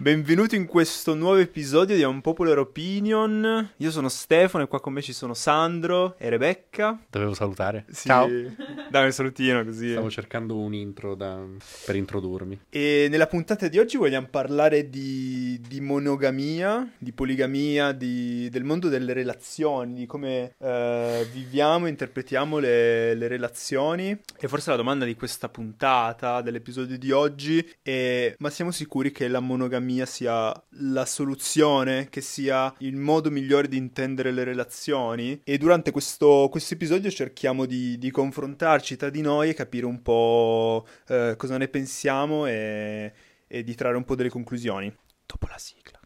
Benvenuti in questo nuovo episodio di Unpopular Opinion. Io sono Stefano e qua con me ci sono Sandro e Rebecca. Dovevo salutare. Sì, Ciao. Dai un salutino così. Stavo cercando un intro da- per introdurmi. E nella puntata di oggi vogliamo parlare di, di monogamia, di poligamia, di- del mondo delle relazioni, di come eh, viviamo e interpretiamo le, le relazioni. E forse la domanda di questa puntata, dell'episodio di oggi, è: ma siamo sicuri che la monogamia sia la soluzione, che sia il modo migliore di intendere le relazioni? E durante questo, questo episodio cerchiamo di, di confrontarci tra di noi e capire un po' eh, cosa ne pensiamo e, e di trarre un po' delle conclusioni. Dopo la sigla.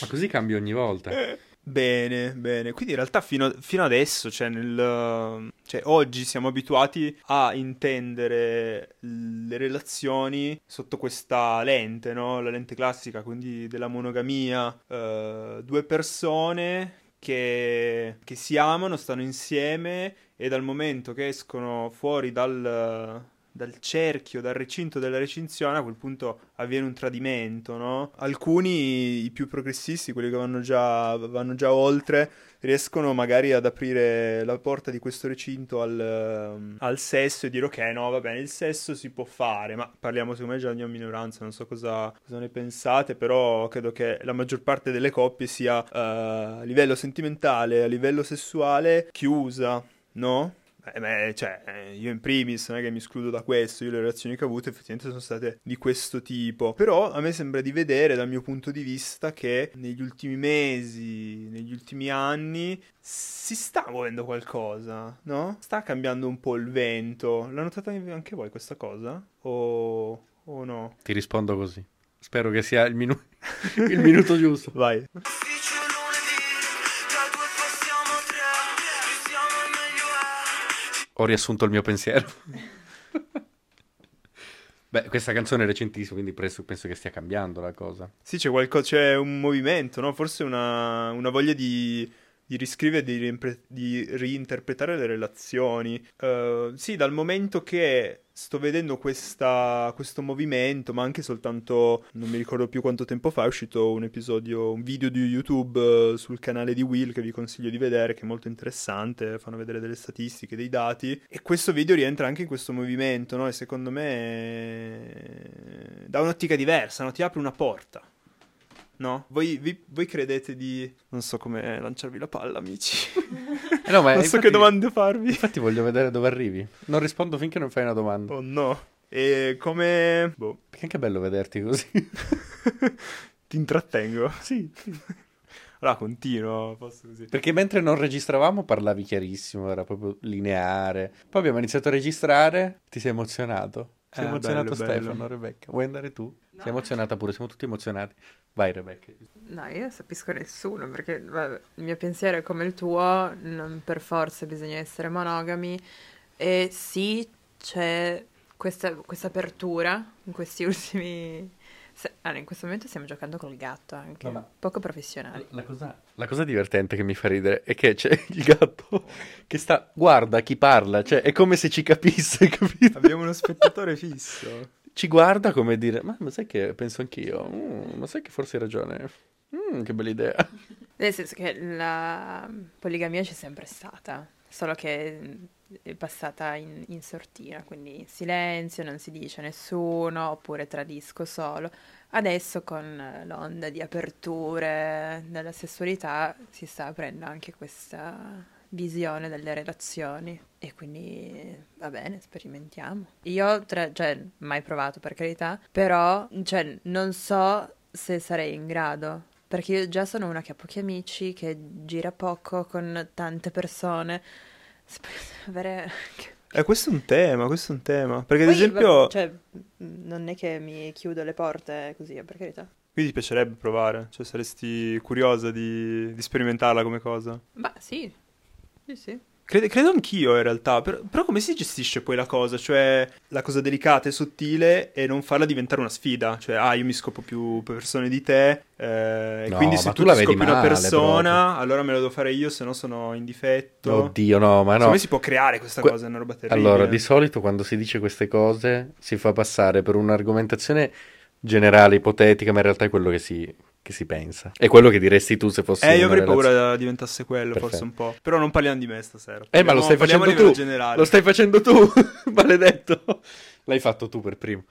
Ma così cambia ogni volta. Bene, bene. Quindi in realtà fino, fino adesso, cioè, nel, cioè oggi siamo abituati a intendere le relazioni sotto questa lente, no? La lente classica, quindi della monogamia. eh, due persone che, che si amano, stanno insieme e dal momento che escono fuori dal, dal cerchio, dal recinto della recinzione, a quel punto avviene un tradimento, no? Alcuni, i più progressisti, quelli che vanno già, vanno già oltre, riescono magari ad aprire la porta di questo recinto al, ehm, al sesso e dire ok, no, va bene, il sesso si può fare, ma parliamo secondo me già di una minoranza, non so cosa, cosa ne pensate, però credo che la maggior parte delle coppie sia eh, a livello sentimentale, a livello sessuale chiusa, no? Eh, beh, cioè, eh, io in primis non è che mi escludo da questo, io le relazioni che ho avuto effettivamente sono state di questo tipo, però a me sembra di vedere dal mio punto di vista che negli ultimi mesi, negli ultimi anni si sta muovendo qualcosa, no? Sta cambiando un po' il vento. La notate anche voi questa cosa? O, o no? Ti rispondo così. Spero che sia il, minu- il minuto giusto. Vai. Ho riassunto il mio pensiero. Beh, questa canzone è recentissima, quindi penso, penso che stia cambiando la cosa. Sì, c'è qualcosa, c'è un movimento, no? Forse una, una voglia di, di riscrivere, di, riempre- di reinterpretare le relazioni. Eh, sì, dal momento che sto vedendo questa- questo movimento, ma anche soltanto, non mi ricordo più quanto tempo fa, è uscito un episodio, un video di YouTube eh, sul canale di Will che vi consiglio di vedere, che è molto interessante, fanno vedere delle statistiche, dei dati, e questo video rientra anche in questo movimento, no? E secondo me da un'ottica diversa, no? Ti apre una porta. No? Voi, vi- voi credete di... Non so come lanciarvi la palla, amici. Eh no, ma non so infatti- che domande farvi. Infatti voglio vedere dove arrivi. Non rispondo finché non fai una domanda. Oh no. E come... Boh. Perché anche è bello vederti così. Ti intrattengo. Sì. Allora, continuo. Posso così. Perché mentre non registravamo parlavi chiarissimo, era proprio lineare. Poi abbiamo iniziato a registrare, ti sei emozionato. Sei Eh, emozionato bello, bello. Stefano, Rebecca. Vuoi andare tu? Sei emozionata pure, siamo tutti emozionati. Vai Rebecca. No, io non capisco nessuno perché vabbè, il mio pensiero è come il tuo, non per forza bisogna essere monogami e sì, c'è questa, questa apertura in questi ultimi... se- allora, in questo momento stiamo giocando col gatto anche, No, poco professionali. La cosa, la cosa divertente che mi fa ridere è che c'è il gatto che sta, guarda chi parla, cioè è come se ci capisse, capito? Abbiamo uno spettatore fisso. Ci guarda come dire, ma, ma sai che penso anch'io, Mm, ma sai che forse hai ragione, Mm, che bella idea. Nel senso che la poligamia c'è sempre stata, solo che è passata in, in sortina, quindi in silenzio, non si dice a nessuno, oppure tradisco solo. Adesso con eh, l'onda di aperture nella sessualità si sta aprendo anche questa visione delle relazioni e quindi va bene, sperimentiamo. Io, tra- cioè, mai provato per carità, però, cioè, non so se sarei in grado, perché io già sono una che ha pochi amici, che gira poco con tante persone. Avere... Eh, questo è un tema, questo è un tema. Perché ad Poi, esempio... vabbè, cioè, non è che mi chiudo le porte così, per carità. Quindi ti piacerebbe provare? Cioè, saresti curiosa di, di sperimentarla come cosa? Ma sì, sì, sì. Credo, credo anch'io in realtà, però, però come si gestisce poi la cosa? Cioè la cosa delicata e sottile e non farla diventare una sfida, cioè ah io mi scopo più persone di te, eh, e No, quindi se tu tu scopi una male, persona, proprio. allora me lo devo fare io, se no sono in difetto. Oddio, no, ma no. Secondo me si può creare questa Que- cosa, è una roba terribile. Allora, di solito quando si dice queste cose si fa passare per un'argomentazione generale, ipotetica, ma in realtà è quello che si, che si pensa. È quello che diresti tu se fossi Eh, io avrei paura relazione. diventasse quello, Perfetto. forse un po'. Però non parliamo di me stasera. Eh, ma lo Parliamo- stai parliamo facendo tu. generale. Lo stai facendo tu, maledetto. L'hai fatto tu per primo.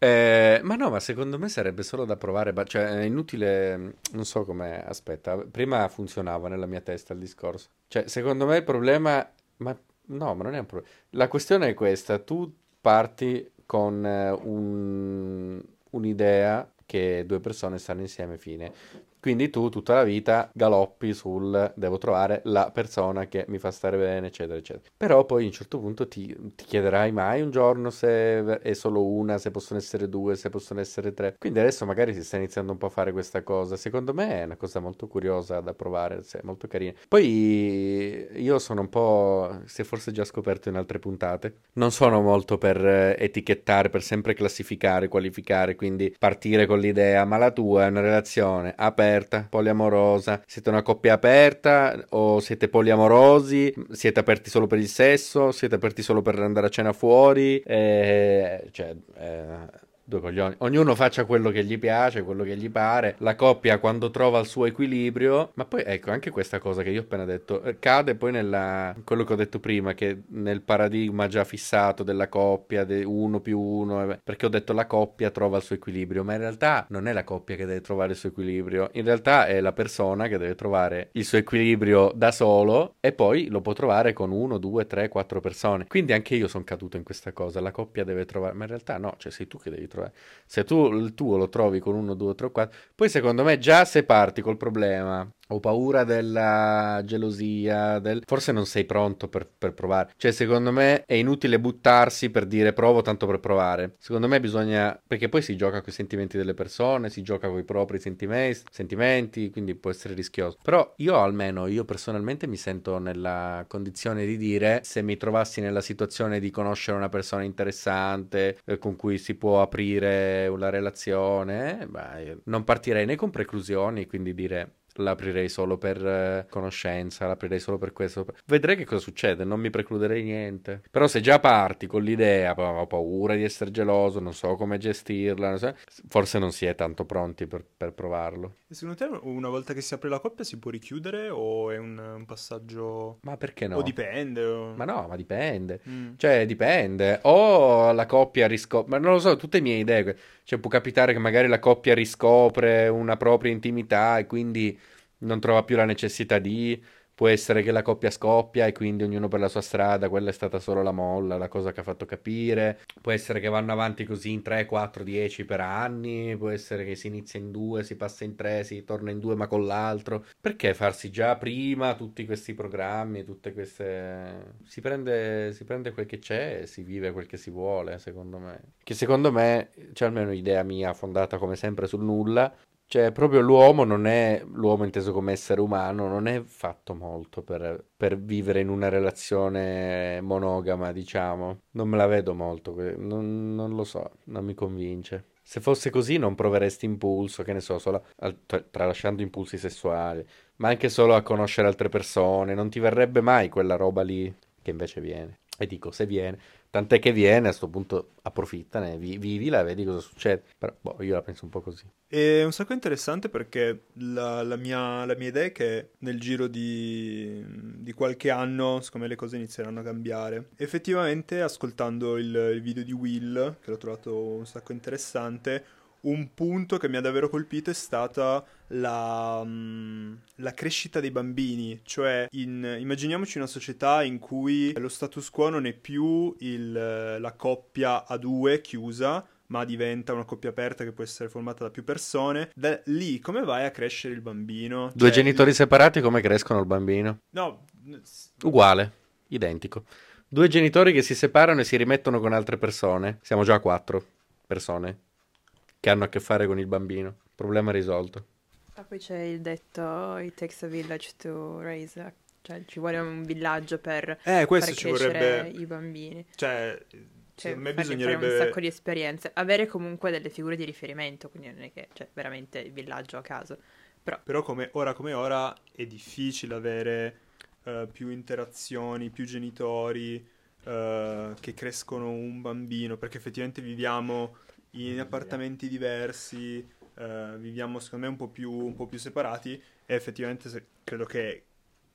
Eh, ma no, ma secondo me sarebbe solo da provare. Cioè, è inutile. Non so come. Aspetta, prima funzionava nella mia testa il discorso. Cioè, secondo me il problema. Ma no, ma non è un problema. La questione è questa: tu parti con eh, un- un'idea che due persone stanno insieme, fine. Quindi tu tutta la vita galoppi sul devo trovare la persona che mi fa stare bene, eccetera, eccetera. Però poi a un certo punto ti, ti chiederai mai un giorno se è solo una, se possono essere due, se possono essere tre. Quindi adesso magari si sta iniziando un po' a fare questa cosa. Secondo me è una cosa molto curiosa da provare, cioè, molto carina. Poi io sono un po', si è forse già scoperto in altre puntate, non sono molto per etichettare, per sempre classificare, qualificare, quindi partire con l'idea, ma la tua è una relazione aperta, poliamorosa, siete una coppia aperta o siete poliamorosi, siete aperti solo per il sesso, siete aperti solo per andare a cena fuori, Eh, cioè... eh, Due coglioni. Ognuno faccia quello che gli piace, quello che gli pare. La coppia quando trova il suo equilibrio. Ma poi ecco, anche questa cosa che io ho appena detto, eh, cade poi nella quello che ho detto prima, che nel paradigma già fissato della coppia, de uno più uno, eh, perché ho detto la coppia trova il suo equilibrio, ma in realtà non è la coppia che deve trovare il suo equilibrio, in realtà è la persona che deve trovare il suo equilibrio da solo e poi lo può trovare con uno, due, tre, quattro persone. Quindi anche io sono caduto in questa cosa, la coppia deve trovare, ma in realtà no, cioè sei tu che devi trovare. Se tu il tuo lo trovi con uno, due, tre, quattro, poi secondo me già se parti col problema, ho paura della gelosia, del... forse non sei pronto per, per provare. Cioè secondo me è inutile buttarsi per dire provo tanto per provare. Secondo me bisogna, perché poi si gioca con i sentimenti delle persone, si gioca con i propri sentime- sentimenti, quindi può essere rischioso. Però io almeno, io personalmente mi sento nella condizione di dire se mi trovassi nella situazione di conoscere una persona interessante eh, con cui si può aprire una relazione, eh, beh, non partirei né con preclusioni, quindi dire l'aprirei solo per eh, conoscenza, l'aprirei solo per questo. Vedrei che cosa succede, non mi precluderei niente. Però se già parti con l'idea, "Pa- ho paura di essere geloso, non so come gestirla, non so", forse non si è tanto pronti per, per provarlo. E Secondo te una volta che si apre la coppia si può richiudere o è un, un passaggio... Ma perché no? O dipende? o- Ma no, ma dipende. Mm. Cioè, dipende. O la coppia riscopre, ma non lo so, tutte mie idee. Cioè, può capitare che magari la coppia riscopre una propria intimità e quindi non trova più la necessità di. Può essere che la coppia scoppia e quindi ognuno per la sua strada, quella è stata solo la molla, la cosa che ha fatto capire. Può essere che vanno avanti così in 3, 4, 10 per anni. Può essere che si inizia in due, si passa in tre, si torna in due ma con l'altro. Perché farsi già prima tutti questi programmi, tutte queste... Si prende, si prende quel che c'è e si vive quel che si vuole, secondo me. Che secondo me, c'è almeno idea mia fondata come sempre sul nulla, cioè proprio l'uomo non è, l'uomo inteso come essere umano, non è fatto molto per, per vivere in una relazione monogama, diciamo. Non me la vedo molto, non, non lo so, non mi convince. Se fosse così non proveresti impulso, che ne so, solo tra- tralasciando impulsi sessuali, ma anche solo a conoscere altre persone, non ti verrebbe mai quella roba lì che invece viene. E dico, se viene, tant'è che viene, a sto punto approfittane, vi- vivila e vedi cosa succede. Però, boh, io la penso un po' così. È un sacco interessante perché la, la mia, la mia idea è che nel giro di, di qualche anno, siccome le cose inizieranno a cambiare, effettivamente ascoltando il, il video di Will, che l'ho trovato un sacco interessante, un punto che mi ha davvero colpito è stata la, mm, la crescita dei bambini, cioè in- immaginiamoci una società in cui lo status quo non è più il- la coppia a due chiusa, ma diventa una coppia aperta che può essere formata da più persone. Da lì come vai a crescere il bambino? Due Cioè, genitori il- separati, come crescono il bambino? No, Uguale, identico. Due genitori che si separano e si rimettono con altre persone. Siamo già a quattro persone che hanno a che fare con il bambino. Problema risolto. Ah, poi c'è il detto It takes a village to raise a Cioè, ci vuole un villaggio per Eh, questo far ci crescere vorrebbe... i bambini. Cioè, Cioè, secondo me fargli fare un bisognerebbe... sacco di esperienze. Avere comunque delle figure di riferimento, quindi non è che, cioè, veramente il villaggio a caso. Però, Però come ora come ora è difficile avere eh, più interazioni, più genitori eh, che crescono un bambino, perché effettivamente viviamo in appartamenti diversi, eh, viviamo secondo me un po' più, un po' più separati e effettivamente credo che,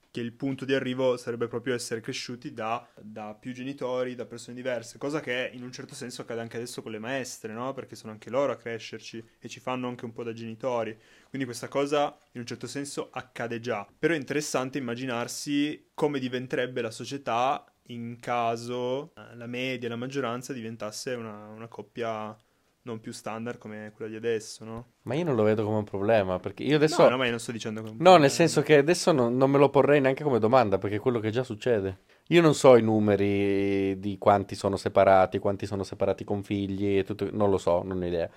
che il punto di arrivo sarebbe proprio essere cresciuti da, da più genitori, da persone diverse, cosa che in un certo senso accade anche adesso con le maestre, no? Perché sono anche loro a crescerci e ci fanno anche un po' da genitori. Quindi questa cosa in un certo senso accade già. Però è interessante immaginarsi come diventerebbe la società in caso eh, la media, la maggioranza diventasse una, una coppia non più standard come quella di adesso, no? Ma io non lo vedo come un problema, perché io adesso... No, no, ma io non sto dicendo che è un No, problema. nel senso che adesso non, non me lo porrei neanche come domanda, perché è quello che già succede. Io non so i numeri di quanti sono separati, quanti sono separati con figli, e tutto, non lo so, non ho idea.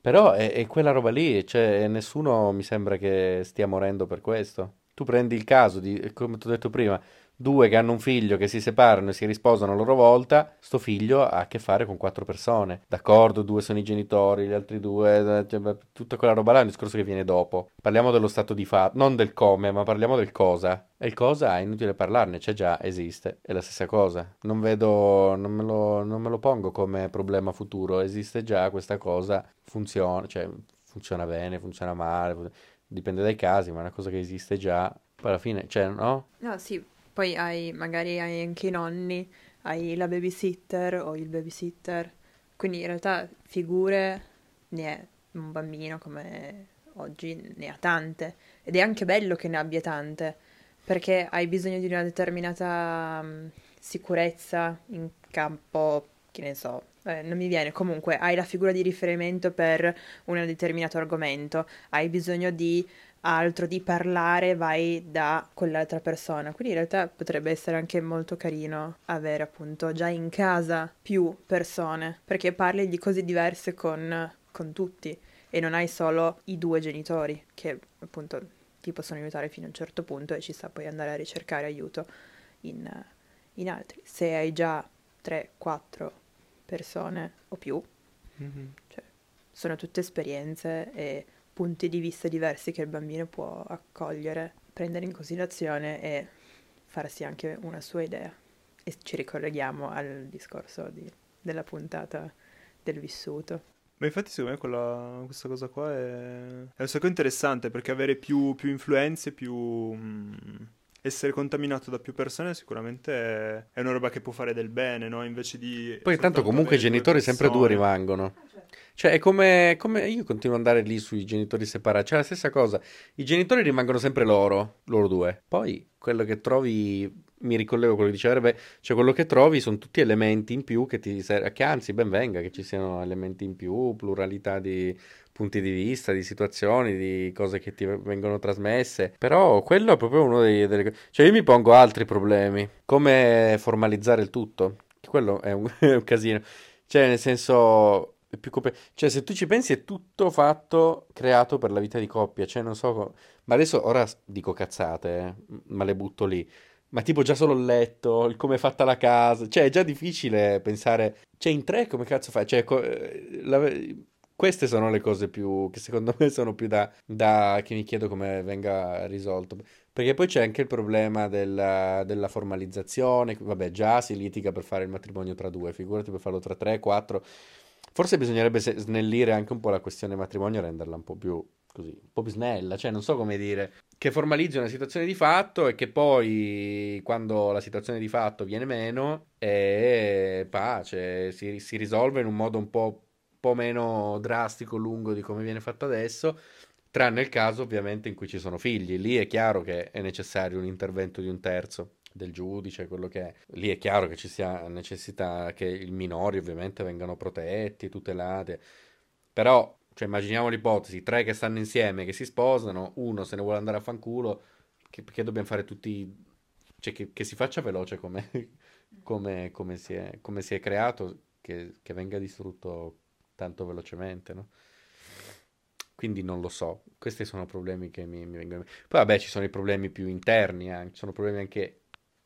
Però è, è quella roba lì, cioè nessuno mi sembra che stia morendo per questo. Tu prendi il caso di, come ti ho detto prima, due che hanno un figlio che si separano e si risposano a loro volta, sto figlio ha a che fare con quattro persone. D'accordo, due sono i genitori, gli altri due, eh, cioè, tutta quella roba là è un discorso che viene dopo. Parliamo dello stato di fatto, non del come, ma parliamo del cosa. E il cosa è inutile parlarne, c'è già, esiste, è la stessa cosa. Non vedo, non me lo, non me lo pongo come problema futuro, esiste già questa cosa, funziona, cioè funziona bene, funziona male, fu- dipende dai casi, ma è una cosa che esiste già. Poi alla fine, cioè, no? no, sì, poi hai, magari hai anche i nonni, hai la babysitter o il babysitter. Quindi in realtà figure ne è un bambino come oggi ne ha tante. Ed è anche bello che ne abbia tante, perché hai bisogno di una determinata mm, sicurezza in campo, che ne so, eh, non mi viene. Comunque, hai la figura di riferimento per un determinato argomento, hai bisogno di altro, di parlare, vai da quell'altra persona. Quindi in realtà potrebbe essere anche molto carino avere appunto già in casa più persone, perché parli di cose diverse con, con tutti e non hai solo i due genitori che appunto ti possono aiutare fino a un certo punto e ci sta poi andare a ricercare aiuto in, in altri. Se hai già 3-4 persone o più, Mhm. cioè, sono tutte esperienze e punti di vista diversi che il bambino può accogliere, prendere in considerazione e farsi anche una sua idea. E ci ricolleghiamo al discorso di- della puntata del vissuto. Ma infatti secondo me quella- questa cosa qua è, è un sacco interessante perché avere più, più influenze, più... mm, essere contaminato da più persone sicuramente è, una roba che può fare del bene, no? Invece di... Poi tanto soltanto comunque i genitori sempre due rimangono. Cioè, è come, come io continuo ad andare lì sui genitori separati. Cioè, la stessa cosa. I genitori rimangono sempre loro, loro due. Poi, quello che trovi, mi ricollego a quello che diceva Rebe, cioè quello che trovi sono tutti elementi in più che ti ser- che anzi, ben venga che ci siano elementi in più, pluralità di punti di vista, di situazioni, di cose che ti vengono trasmesse. Però quello è proprio uno dei... delle... Cioè, io mi pongo altri problemi. Come formalizzare il tutto. Quello è un, è un casino. Cioè, nel senso... Cioè, se tu ci pensi, è tutto fatto, creato per la vita di coppia. Cioè, non so. co- Ma adesso, ora dico cazzate, eh, ma le butto lì. Ma tipo già solo il letto, il come è fatta la casa. Cioè, è già difficile pensare. Cioè, in tre come cazzo fai? Cioè, co- eh, la- queste sono le cose più. che secondo me sono più da, da. che mi chiedo come venga risolto. Perché poi c'è anche il problema della, della formalizzazione. Vabbè, già si litiga per fare il matrimonio tra due, figurati per farlo tra tre, quattro. Forse bisognerebbe snellire anche un po' la questione matrimonio e renderla un po' più così, un po' più snella, cioè non so come dire, che formalizzi una situazione di fatto e che poi quando la situazione di fatto viene meno, è pace, si, si risolve in un modo un po', po' meno drastico, lungo di come viene fatto adesso. Tranne il caso ovviamente in cui ci sono figli, lì è chiaro che è necessario un intervento di un terzo del giudice, quello che è. Lì è chiaro che ci sia necessità che i minori ovviamente vengano protetti, tutelati. Però, cioè, immaginiamo l'ipotesi, tre che stanno insieme, che si sposano, uno se ne vuole andare a fanculo, che, perché dobbiamo fare tutti... Cioè, che, che si faccia veloce come, come, come si è, come si è creato, che, che venga distrutto tanto velocemente, no? Quindi non lo so. Questi sono problemi che mi, mi vengono. Poi vabbè, ci sono i problemi più interni, anche. ci sono problemi anche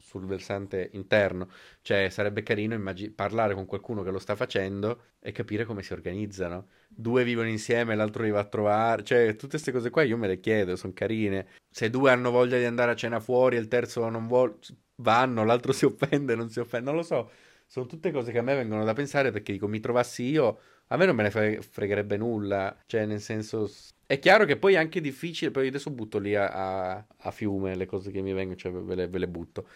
sul versante interno. Cioè, sarebbe carino immagi- parlare con qualcuno che lo sta facendo e capire come si organizzano. Due vivono insieme, l'altro li va a trovare. Cioè, tutte queste cose qua io me le chiedo, sono carine. Se due hanno voglia di andare a cena fuori e il terzo non vuole, vanno, l'altro si offende, non si offende, non lo so. Sono tutte cose che a me vengono da pensare perché dico, mi trovassi io, a me non me ne fre- fregherebbe nulla. Cioè, nel senso, è chiaro che poi è anche difficile, poi adesso butto lì a, a- a fiume le cose che mi vengono, cioè ve le, ve le butto.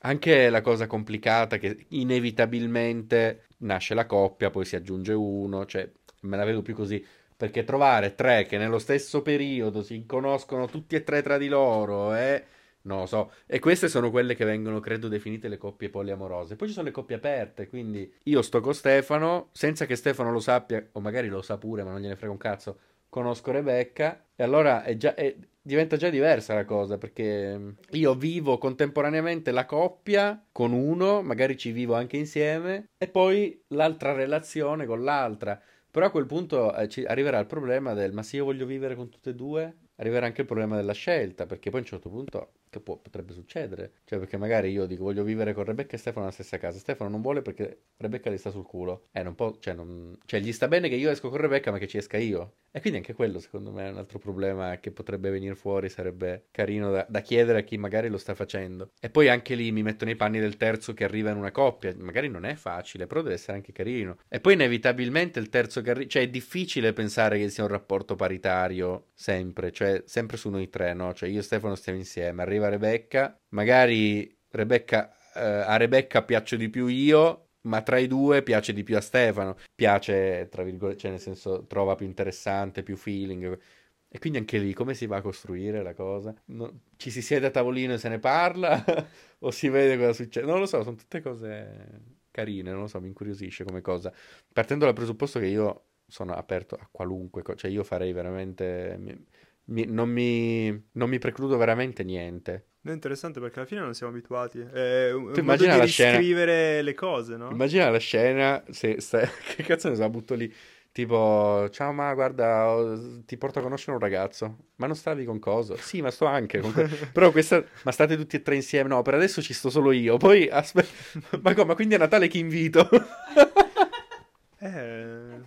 Anche la cosa complicata che inevitabilmente nasce la coppia, poi si aggiunge uno, cioè me la vedo più così. Perché trovare tre che nello stesso periodo si conoscono tutti e tre tra di loro e non lo so. E queste sono quelle che vengono, credo, definite le coppie poliamorose. Poi ci sono le coppie aperte, quindi io sto con Stefano, senza che Stefano lo sappia, o magari lo sa pure, ma non gliene frega un cazzo. Conosco Rebecca, e allora è già, è- diventa già diversa la cosa, perché io vivo contemporaneamente la coppia con uno, magari ci vivo anche insieme, e poi l'altra relazione con l'altra. Però a quel punto eh, ci arriverà il problema del ma se io voglio vivere con tutte e due, arriverà anche il problema della scelta, perché poi a un certo punto che può- potrebbe succedere? Cioè, perché magari io dico voglio vivere con Rebecca e Stefano nella stessa casa. Stefano non vuole perché Rebecca gli sta sul culo. Eh, non può, cioè, non- cioè, gli sta bene che io esco con Rebecca, ma che ci esca io. E quindi anche quello, secondo me, è un altro problema che potrebbe venire fuori, sarebbe carino da, da chiedere a chi magari lo sta facendo. E poi anche lì mi metto nei panni del terzo che arriva in una coppia. Magari non è facile, però deve essere anche carino. E poi inevitabilmente il terzo che arriva, cioè è difficile pensare che sia un rapporto paritario sempre, cioè sempre su noi tre, no? Cioè io e Stefano stiamo insieme, arriva Rebecca, magari Rebecca, eh, a Rebecca piaccio di più io, ma tra i due piace di più a Stefano, piace, tra virgolette, cioè nel senso trova più interessante, più feeling. E quindi anche lì come si va a costruire la cosa? No- ci si siede a tavolino e se ne parla? o si vede cosa succede? Non lo so, sono tutte cose carine, non lo so, mi incuriosisce come cosa. Partendo dal presupposto che io sono aperto a qualunque cosa, cioè io farei veramente... mi- non, mi, non mi precludo veramente niente. È interessante perché alla fine non siamo abituati. È un, un modo di riscrivere le cose, no? Immagina la scena, se stai- che cazzo ne so, butto lì, tipo, ciao ma guarda, ti porto a conoscere un ragazzo, ma non stavi con coso? Sì, ma sto anche con que- però questa, ma state tutti e tre insieme? No, per adesso ci sto solo io, poi aspetta, ma come, ma quindi a Natale chi invito? Eh,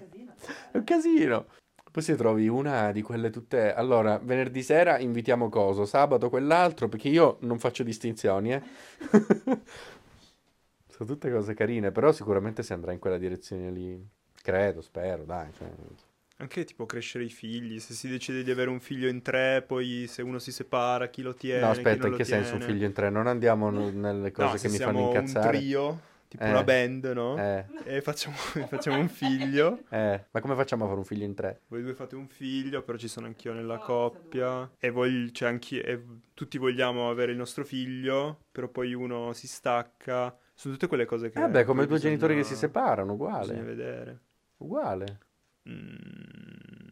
È un casino. Poi se trovi una di quelle tutte, allora, venerdì sera invitiamo coso, sabato quell'altro, perché io non faccio distinzioni, eh. Sono tutte cose carine, però sicuramente si andrà in quella direzione lì. Credo, spero, dai. cioè. anche tipo crescere i figli. Se si decide di avere un figlio in tre, poi se uno si separa, chi lo tiene, No, aspetta, in che senso un tiene. figlio in tre? Non andiamo n- nelle cose No, che mi fanno un incazzare. trio, tipo Eh. una band, no? Eh, E facciamo, facciamo un figlio. eh, ma come facciamo a fare un figlio in tre? Voi due fate un figlio, però ci sono anch'io nella coppia. E, vogl- cioè, anch'io- e tutti vogliamo avere il nostro figlio, però poi uno si stacca. Sono tutte quelle cose che... Eh beh, come due genitori che si bisogna- separano, Bisogna uguale. vedere. Uguale. Mm.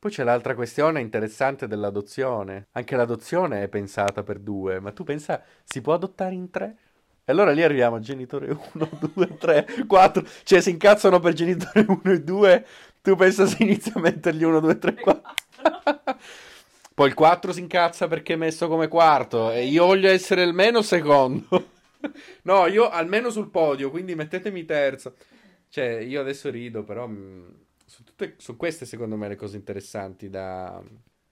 Poi c'è l'altra questione interessante dell'adozione. Anche l'adozione è pensata per due, ma tu pensa, si può adottare in tre? E allora lì arriviamo a genitore 1, 2, 3, 4. Cioè si incazzano per genitore 1 e 2. Tu pensa se inizia a mettergli 1, 2, 3, 4. Poi il 4 si incazza perché è messo come quarto. E io voglio essere almeno secondo. No, io almeno sul podio, quindi mettetemi terzo. Cioè, io adesso rido, però mh, su tutte, su queste secondo me le cose interessanti da,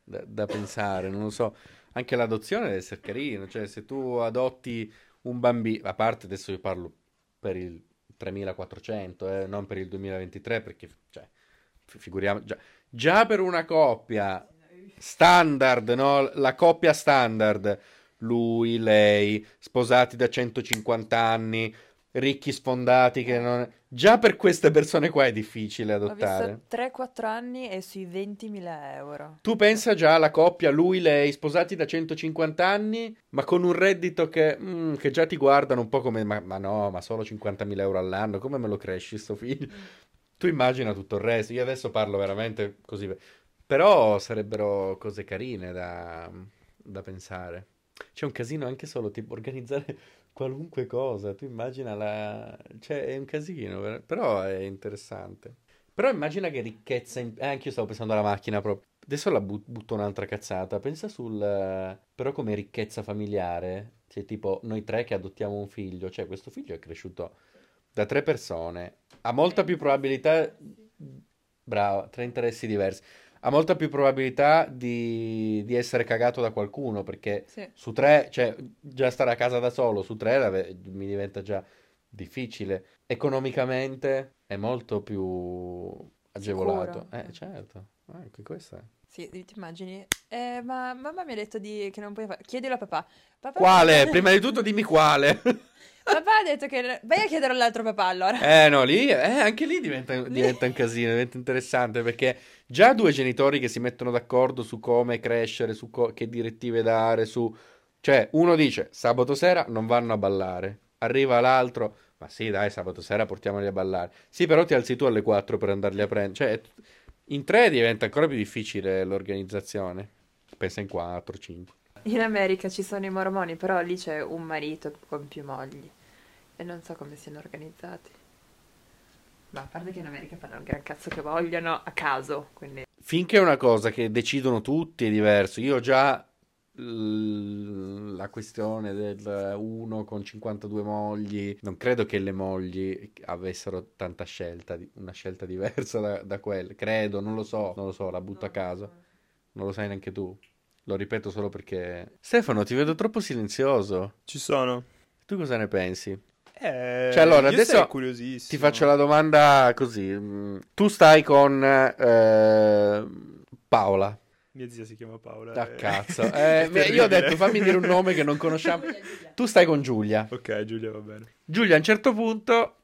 da- da pensare, non lo so. Anche l'adozione deve essere carino, cioè se tu adotti un bambino, a parte adesso io parlo per il 3400, eh, non per il 2023, perché cioè, fi- figuriamo, già, già per una coppia standard, no? La coppia standard, lui, lei, sposati da 150 anni, ricchi sfondati che non... Già per queste persone qua è difficile adottare. visto 3-4 anni e sui 20.000 euro. Tu pensa già alla coppia, lui, lei, sposati da 150 anni, ma con un reddito che, mm, che già ti guardano un po' come, ma, ma no, ma solo 50.000 euro all'anno, come me lo cresci sto figlio? Tu immagina tutto il resto, io adesso parlo veramente così, però sarebbero cose carine da, da pensare. C'è un casino anche solo tipo organizzare qualunque cosa, tu immagina la... cioè è un casino, però è interessante. Però immagina che ricchezza. In... Eh, anche io stavo pensando alla macchina proprio. Adesso la bu- butto un'altra cazzata. Pensa sul. Però come ricchezza familiare. Cioè, tipo, noi tre che adottiamo un figlio. Cioè, questo figlio è cresciuto da tre persone. Ha molta più probabilità. Bravo, tre interessi diversi. Ha molta più probabilità di, di essere cagato da qualcuno. Perché Sì. su tre, cioè, già stare a casa da solo su tre ave- mi diventa già difficile. Economicamente è molto più agevolato. Sicuro. Eh, certo. Eh, anche questo è. Sì, ti immagini? Eh, ma mamma mi ha detto di- che non puoi fare. Chiedilo a papà. Papà Quale? Prima di tutto dimmi quale. Papà ha detto che... Vai a chiedere all'altro papà allora. Eh no, lì, eh, anche lì diventa, diventa un casino, diventa interessante perché già due genitori che si mettono d'accordo su come crescere, su co- che direttive dare, su... Cioè, uno dice sabato sera non vanno a ballare, arriva l'altro, ma sì dai, sabato sera portiamoli a ballare. Sì, però ti alzi tu alle 4 per andarli a prendere. Cioè, in tre diventa ancora più difficile l'organizzazione. Pensa in 4, 5. In America ci sono i mormoni, però lì c'è un marito con più mogli e non so come siano organizzati. Ma a parte che in America fanno il gran cazzo che vogliono a caso, quindi Finché è una cosa che decidono tutti è diverso. Io già la questione del uno con 52 mogli, non credo che le mogli avessero tanta scelta, una scelta diversa da, da quelle. Credo, non lo so, non lo so, la butto a caso. Non lo sai neanche tu. Lo ripeto solo perché... Stefano, ti vedo troppo silenzioso. Ci sono. Tu cosa ne pensi? Eh, Cioè, allora, adesso. Ti faccio la domanda così. Tu stai con eh, Paola. Mia zia si chiama Paola. Ah, eh. cazzo. Eh, io ho detto fammi dire un nome che non conosciamo. Tu stai con Giulia. Ok, Giulia va bene. Giulia a un certo punto,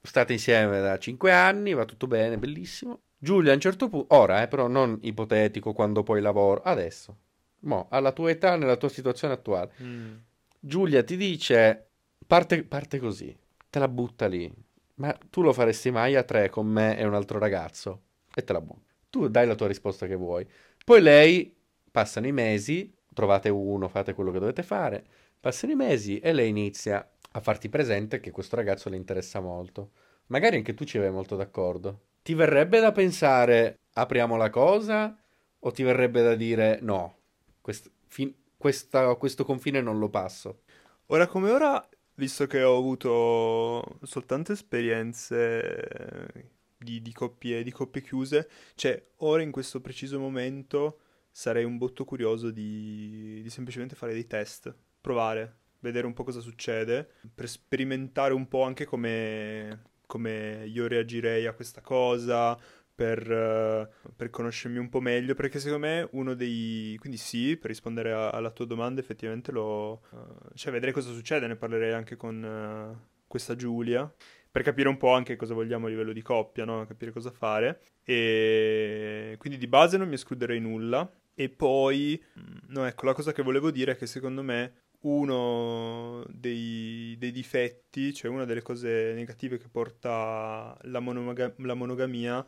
state insieme da 5 anni, va tutto bene, bellissimo. Giulia a un certo punto, ora eh, però non ipotetico quando poi lavoro, adesso, mo, alla tua età, nella tua situazione attuale. Mm. Giulia ti dice, parte, parte così, te la butta lì, ma tu lo faresti mai a tre con me e un altro ragazzo? E te la butta. Tu dai la tua risposta che vuoi. Poi lei, passano i mesi, trovate uno, fate quello che dovete fare, passano i mesi e lei inizia a farti presente che questo ragazzo le interessa molto. Magari anche tu ci vai molto d'accordo. Ti verrebbe da pensare, apriamo la cosa, o ti verrebbe da dire no, quest- fin- questa- questo confine non lo passo? Ora come ora, visto che ho avuto soltanto esperienze di, di coppie, di coppie chiuse, cioè ora in questo preciso momento sarei un botto curioso di, di semplicemente fare dei test, provare, vedere un po' cosa succede, per sperimentare un po' anche come, come io reagirei a questa cosa, per, eh, per conoscermi un po' meglio, perché secondo me uno dei... Quindi sì, per rispondere a- alla tua domanda effettivamente lo... eh, cioè vedrei cosa succede, ne parlerei anche con eh, questa Giulia, per capire un po' anche cosa vogliamo a livello di coppia, no? Capire cosa fare. E quindi di base non mi escluderei nulla. E poi, mm, no, ecco, la cosa che volevo dire è che secondo me uno dei, dei difetti, cioè una delle cose negative che porta la, monomaga- la monogamia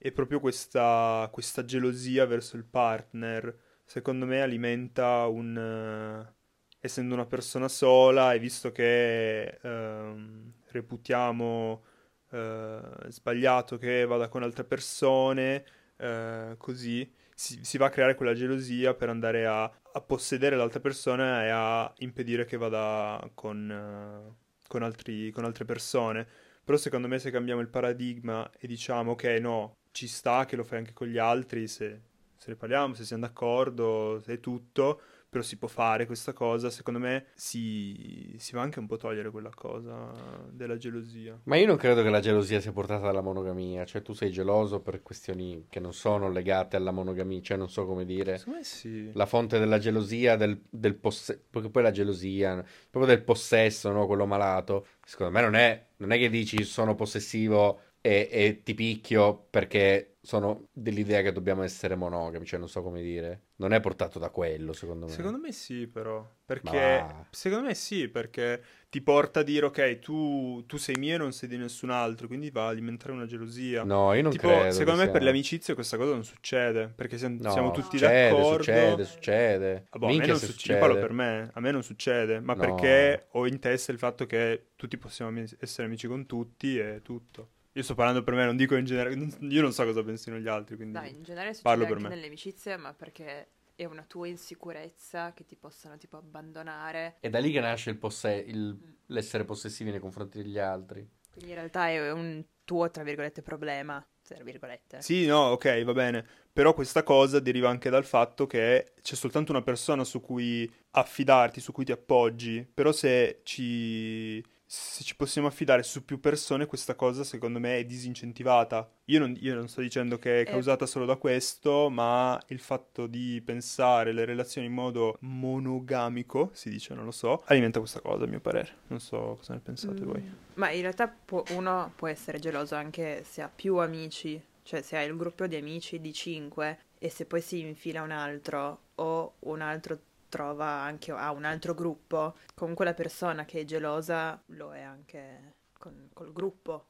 è proprio questa, questa gelosia verso il partner. Secondo me alimenta un... eh, essendo una persona sola e visto che ehm, reputiamo eh, sbagliato che vada con altre persone, eh, così si, si va a creare quella gelosia per andare a, a possedere l'altra persona e a impedire che vada con, con altri- con altre persone. Però secondo me se cambiamo il paradigma e diciamo ok, no, ci sta che lo fai anche con gli altri, se, se ne parliamo, se siamo d'accordo, se è tutto, però si può fare questa cosa, secondo me si, si va anche un po' a togliere quella cosa della gelosia. Ma io non credo che la gelosia sia portata dalla monogamia, cioè tu sei geloso per questioni che non sono legate alla monogamia, cioè non so come dire. Secondo me sì. La fonte della gelosia, del, del possesso, perché poi la gelosia, proprio del possesso, no? Quello malato, secondo me non è, non è che dici sono possessivo e, e ti picchio perché sono dell'idea che dobbiamo essere monogami, cioè non so come dire. Non è portato da quello, secondo me. Secondo me sì, però. Perché. Ma- Secondo me sì, perché ti porta a dire, ok, tu, tu sei mio e non sei di nessun altro, quindi va a alimentare una gelosia. No, io non tipo, credo secondo me per sia- le amicizie questa cosa non succede, perché siamo, No, siamo tutti succede, d'accordo. succede, succede. Ah, boh, a me non succede, io parlo per me, a me non succede, ma No. perché ho in testa il fatto che tutti possiamo essere amici con tutti e tutto. Io sto parlando per me, non dico in generale, io non so cosa pensino gli altri, quindi... No, in generale succede Parlo per me. nelle amicizie, ma perché è una tua insicurezza che ti possano tipo abbandonare. È da lì che nasce il posse- il- l'essere possessivi nei confronti degli altri. Quindi in realtà è un tuo, tra virgolette, problema, tra virgolette. Sì, no, ok, va bene. Però questa cosa deriva anche dal fatto che c'è soltanto una persona su cui affidarti, su cui ti appoggi. Però se ci, se ci possiamo affidare su più persone, questa cosa secondo me è disincentivata. Io non, io non sto dicendo che è Eh. causata solo da questo, ma il fatto di pensare le relazioni in modo monogamico, si dice, non lo so, alimenta questa cosa, a mio parere. Non so cosa ne pensate voi. Mm, Ma in realtà può- uno può essere geloso anche se ha più amici, cioè se hai il gruppo di amici di cinque e se poi si infila un altro o un altro trova anche ha un altro gruppo, comunque la persona che è gelosa lo è anche con, col gruppo.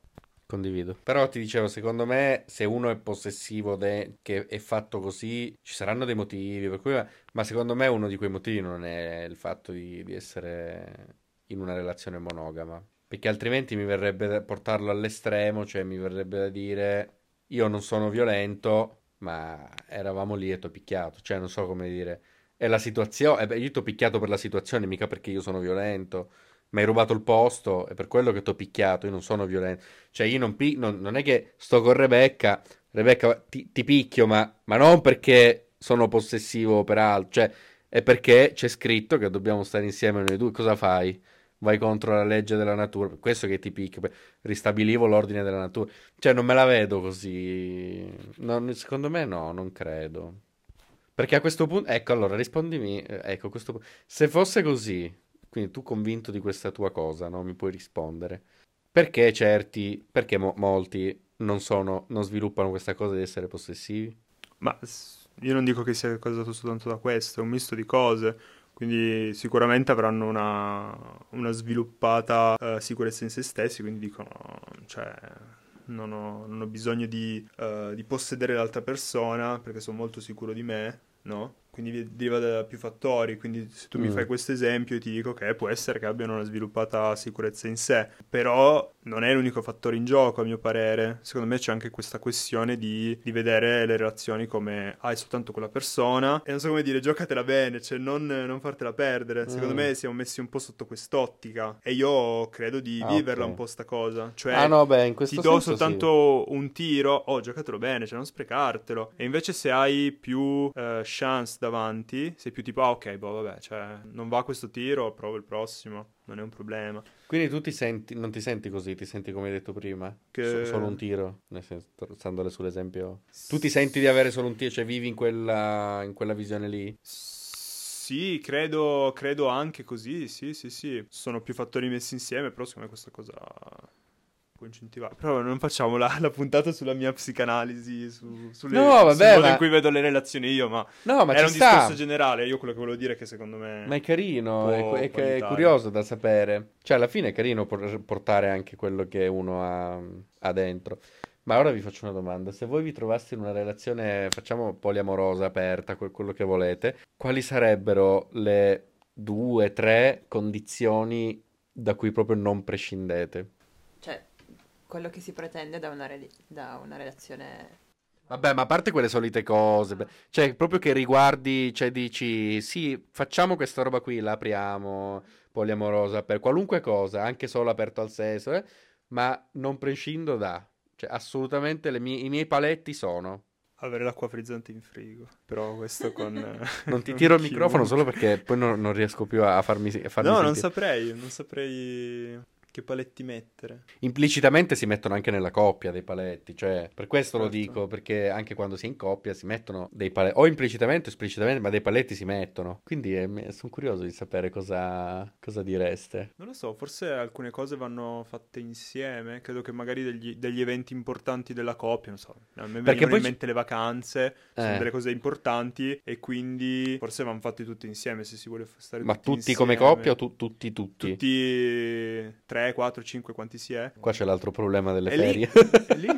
Condivido. Però ti dicevo, secondo me, se uno è possessivo de- che è fatto così, ci saranno dei motivi, per cui, ma secondo me uno di quei motivi non è il fatto di, di essere in una relazione monogama. Perché altrimenti mi verrebbe da portarlo all'estremo, cioè mi verrebbe da dire io non sono violento, ma eravamo lì e ti ho picchiato. Cioè, non so come dire. È la situazione. eh io ti ho picchiato per la situazione, mica perché io sono violento. Mi hai rubato il posto, è per quello che ti ho picchiato. Io non sono violento. Cioè, io non, pi- non, non è che sto con Rebecca, Rebecca ti, ti picchio, ma, ma non perché sono possessivo per altro, cioè è perché c'è scritto che dobbiamo stare insieme noi due. Cosa fai? Vai contro la legge della natura, questo che ti picchio, ristabilivo l'ordine della natura. Cioè, non me la vedo così. Non- secondo me no, non credo. Perché a questo punto, ecco, allora rispondimi, eh, ecco, questo se fosse così, quindi tu convinto di questa tua cosa, no? Mi puoi rispondere. Perché certi, perché mo- molti non sono, non sviluppano questa cosa di essere possessivi? Ma io non dico che sia causato soltanto da questo, è un misto di cose. Quindi sicuramente avranno una, una sviluppata eh, sicurezza in se stessi, quindi dicono, cioè, non ho, non ho bisogno di, eh, di possedere l'altra persona perché sono molto sicuro di me, no? Quindi deriva da più fattori, quindi se tu mi Mm. fai questo esempio io ti dico che può essere che abbiano una sviluppata sicurezza in sé, però non è l'unico fattore in gioco a mio parere, secondo me c'è anche questa questione di, di vedere le relazioni come hai soltanto quella persona e non so come dire giocatela bene, cioè non, non fartela perdere, secondo Mm. me siamo messi un po' sotto quest'ottica e io credo di Ah, viverla ok. un po' sta cosa, cioè ah no, beh, in ti questo do senso soltanto un tiro, oh, giocatelo bene, cioè non sprecartelo. E invece se hai più eh, chance davanti, sei più tipo, ah, ok, boh, vabbè, cioè, non va questo tiro, provo il prossimo, non è un problema. sì. Quindi tu ti senti, non ti senti così, ti senti come hai detto prima? Che- So- solo un tiro, nel senso, stando sull'esempio. Tu ti senti di avere solo un tiro, cioè vivi in quella, in quella visione lì? Sì, credo, credo anche così, sì, sì, sì. Sono più fattori messi insieme, però secondo me questa cosa può incentivare. Però non facciamo la, la puntata sulla mia psicanalisi, su, sulle, No, sul vabbè, modo ma- in cui vedo le relazioni io, ma No, ma era un sta. discorso generale. Io quello che volevo dire è che secondo me... Ma è carino, è, è- è aiutare. curioso da sapere. Cioè, alla fine è carino por- portare anche quello che uno ha, ha dentro. Ma ora vi faccio una domanda. Se voi vi trovaste in una relazione, facciamo poliamorosa, aperta, quel- quello che volete, quali sarebbero le due, tre condizioni da cui proprio non prescindete? Quello che si pretende da una, reli- da una relazione... Vabbè, ma a parte quelle solite cose, beh, cioè proprio che riguardi, cioè dici, sì, facciamo questa roba qui, la apriamo, poliamorosa, per qualunque cosa, anche solo aperto al sesso, eh, ma non prescindo da, cioè assolutamente le mie- i miei paletti sono. Avere l'acqua frizzante in frigo. Però questo con... Non ti tiro il microfono solo perché poi non, non riesco più a farmi, a farmi No, non sentire. saprei, non saprei che paletti mettere. Implicitamente si mettono anche nella coppia dei paletti, cioè per questo lo Certo. dico, perché anche quando si è in coppia si mettono dei paletti, o implicitamente o esplicitamente, ma dei paletti si mettono. Quindi sono curioso di sapere cosa, cosa direste. Non lo so, forse alcune cose vanno fatte insieme. Credo che magari degli, degli eventi importanti della coppia, non so, a me Perché poi in mente le vacanze, sono Eh. delle cose importanti e quindi forse vanno fatti tutti insieme se si vuole stare Ma tutti tutti come coppia o tu- tutti, tutti? Tutti 3, 4, 5, quanti si è? Qua c'è l'altro problema delle lì- ferie. e lì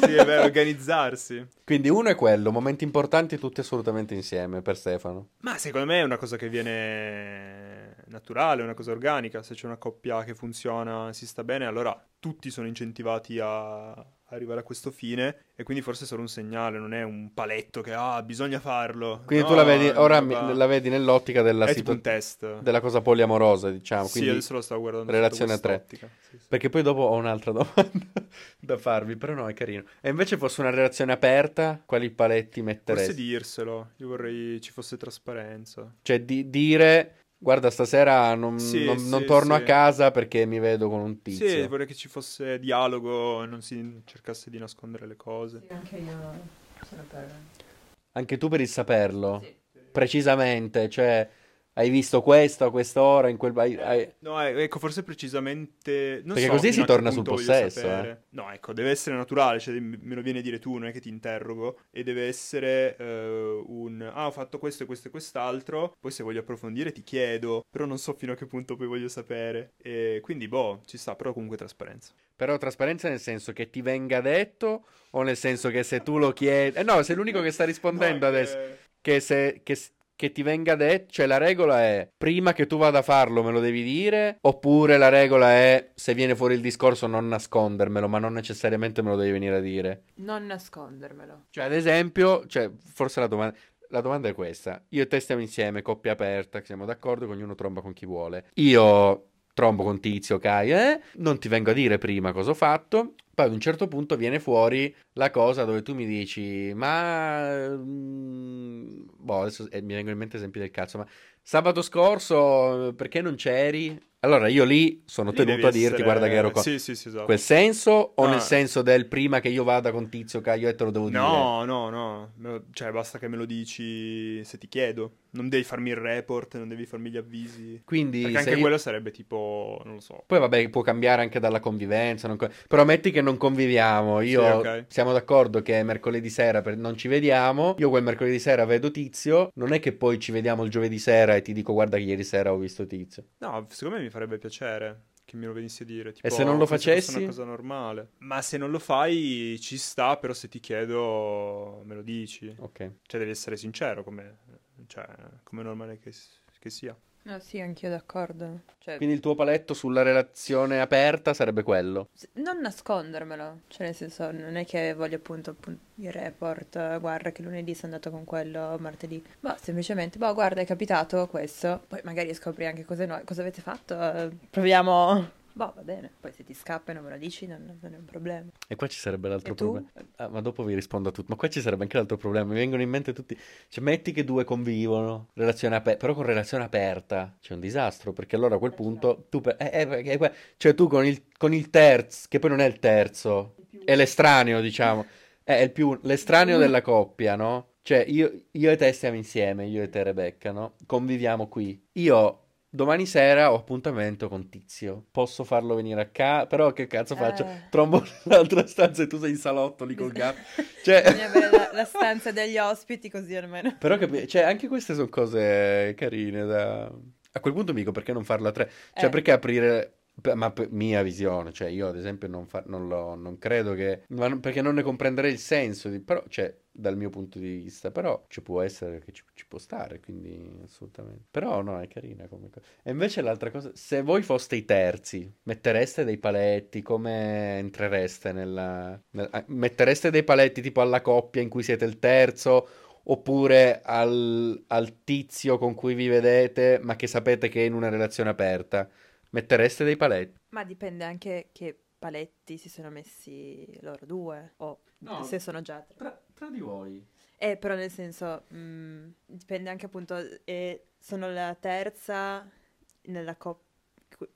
si deve organizzarsi. Quindi uno è quello, momenti importanti tutti assolutamente insieme per Stefano. Ma secondo me è una cosa che viene naturale, è una cosa organica. Se c'è una coppia che funziona, si sta bene, allora tutti sono incentivati a arrivare a questo fine e quindi forse è solo un segnale, non è un paletto che ah, bisogna farlo. Quindi No, tu la vedi, ora mi- la vedi nell'ottica della, situ- della cosa poliamorosa, diciamo. sì, adesso lo stavo guardando. relazione a tre. Sì, sì. Perché poi dopo ho un'altra domanda da farvi, però no, è carino. E invece fosse una relazione aperta, quali paletti metteresti? Forse dirselo, io vorrei ci fosse trasparenza. Cioè di dire, guarda, stasera non, Sì, non- sì, non torno sì. a casa perché mi vedo con un tizio. Sì, vorrei che ci fosse dialogo e non si cercasse di nascondere le cose. anche io sono per... Anche tu per il saperlo, precisamente, cioè hai visto questo a quest'ora, in quel... hai- hai- No, eh, ecco, forse precisamente... Non Perché so così si torna sul possesso, sapere. No, ecco, deve essere naturale, cioè me lo viene a dire tu, non è che ti interrogo. E deve essere eh, un... Ah, ho fatto questo e questo e quest'altro, poi se voglio approfondire ti chiedo, però non so fino a che punto poi voglio sapere. E quindi, boh, ci sta, però comunque trasparenza. Però trasparenza nel senso che ti venga detto o nel senso che se tu lo chiedi... Eh no, sei l'unico che sta rispondendo No, adesso. che- Che se... Che, che ti venga detto, cioè la regola è prima che tu vada a farlo me lo devi dire, oppure la regola è se viene fuori il discorso non nascondermelo, ma non necessariamente me lo devi venire a dire. Non nascondermelo. Cioè, ad esempio, cioè, forse la domanda, la domanda è questa. Io e te stiamo insieme, coppia aperta, siamo d'accordo, che ognuno tromba con chi vuole. Io trombo con Tizio, Kai, eh? Non ti vengo a dire prima cosa ho fatto. Poi ad un certo punto viene fuori la cosa dove tu mi dici, ma... mm, boh, adesso eh, mi vengono in mente esempi del cazzo, ma sabato scorso eh, perché non c'eri? Allora io lì sono Lì tenuto a dirti, essere- guarda che ero qua. Sì, sì, sì, esatto. Quel senso o No. nel senso del prima che io vada con Tizio, Caio e te lo devo dire? No, no, no, cioè basta che me lo dici se ti chiedo. Non devi farmi il report, non devi farmi gli avvisi. Quindi Perché anche io- quello sarebbe tipo, non lo so. Poi vabbè, può cambiare anche dalla convivenza. non Però metti che non conviviamo. Io Sì, ok. siamo d'accordo che mercoledì sera per- non ci vediamo. Io quel mercoledì sera vedo Tizio. Non è che poi ci vediamo il giovedì sera e ti dico guarda che ieri sera ho visto Tizio. No, secondo me mi farebbe piacere che me lo venissi a dire. Tipo, E se non lo come fosse facessi? una cosa normale. Ma se non lo fai ci sta, però se ti chiedo me lo dici. Ok. Cioè devi essere sincero come, cioè, come è normale che, che sia. No, sì, anch'io d'accordo. Cioè, Quindi il tuo paletto sulla relazione aperta sarebbe quello. s- non nascondermelo. Cioè, nel senso, non è che voglio appunto, appun- il report, eh, guarda che lunedì sei andato con quello, martedì. Boh, semplicemente, boh, guarda, è capitato questo. Poi magari scopri anche cose nuove. Cosa avete fatto? Eh, proviamo... Boh, va bene. Poi se ti scappa e non me lo dici, non, non è un problema. E qua ci sarebbe l'altro problema. Ah, ma dopo vi rispondo a tutto. Ma qua ci sarebbe anche l'altro problema. Mi vengono in mente tutti. Cioè, metti che due convivono, relazione aperta, però con relazione aperta c'è un disastro. Perché allora a quel punto tu. per- eh, eh, que- cioè, tu con il, con il terzo, che poi non è il terzo, è l'estraneo, diciamo. È il più l'estraneo della coppia, no? Cioè, io, io e te stiamo insieme, io e te, Rebecca, no? Conviviamo qui. Io. Domani sera ho appuntamento con Tizio. Posso farlo venire a casa? Però che cazzo faccio? Eh. Trombo nell'altra stanza e tu sei in salotto lì col gatto. Cioè, Bisogna avere la, la stanza degli ospiti così almeno. però capi- cioè, anche queste sono cose carine da... A quel punto mi dico perché non farlo a tre? Cioè, Eh. perché aprire... Ma per mia visione, cioè io ad esempio non, fa- non, lo- non credo che... non- perché non ne comprenderei il senso, di- però, cioè, dal mio punto di vista, però ci può essere che ci, ci può stare, quindi assolutamente. Però no, è carina come cosa. E invece l'altra cosa, se voi foste i terzi, mettereste dei paletti, come entrereste nella... nel- ah, mettereste dei paletti tipo alla coppia in cui siete il terzo, oppure al, al tizio con cui vi vedete, ma che sapete che è in una relazione aperta? Mettereste dei paletti? Ma dipende anche che paletti si sono messi loro due o No. se sono già tre. Tra, tra di voi. Eh, però nel senso, mm, dipende anche appunto, eh, sono la terza nella coppia,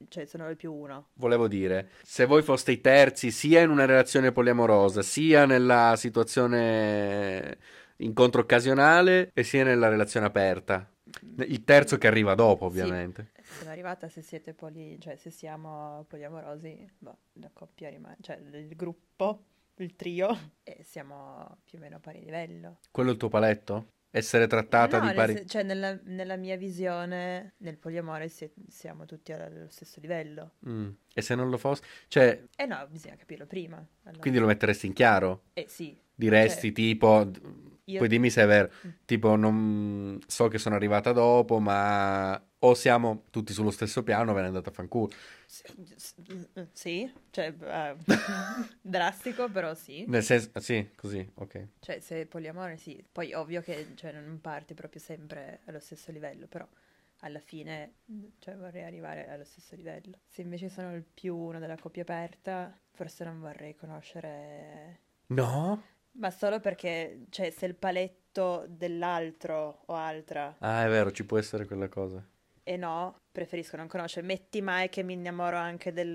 cioè sono il più uno. Volevo dire, se voi foste i terzi sia in una relazione poliamorosa, sia nella situazione incontro occasionale e sia nella relazione aperta. Il terzo che arriva dopo, ovviamente. Sono arrivata se siete poli, cioè se siamo poliamorosi, boh, la coppia rimane, cioè il gruppo, il trio, e siamo più o meno a pari livello. Quello è il tuo paletto? Essere trattata No, di pari... cioè nella, nella mia visione, nel poliamore si- siamo tutti allo stesso livello. Mm. E se non lo fosse... Cioè, Eh no, bisogna capirlo prima. allora. quindi lo metteresti in chiaro? Eh sì, Diresti Cioè- tipo... Io- Poi dimmi se è vero. Mm. Tipo, non so che sono arrivata dopo, ma o siamo tutti sullo stesso piano, ve ne andate a fanculo. Sì, sì, cioè, eh, drastico, però sì. Nel senso, ah, sì, così, ok. Cioè, se poliamore sì. Poi ovvio che cioè, non parti proprio sempre allo stesso livello, però alla fine cioè, vorrei arrivare allo stesso livello. Se invece sono il più uno della coppia aperta, forse non vorrei conoscere... No? Ma solo perché, cioè, se il paletto dell'altro o altra Ah, è vero, ci può essere quella cosa. e no, preferisco non conoscere. Metti mai che mi innamoro anche del,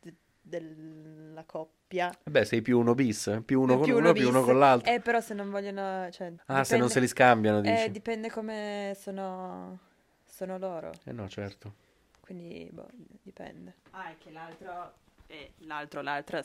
de- della coppia. Beh, sei più uno bis, più uno con Più uno, più uno con l'altro. Eh, però se non vogliono... Cioè, Ah, se non dipende- se li scambiano, dici. Eh, dipende come sono, sono loro. Eh no, certo. Quindi, boh, dipende. Ah, è che l'altro... E l'altro, l'altra,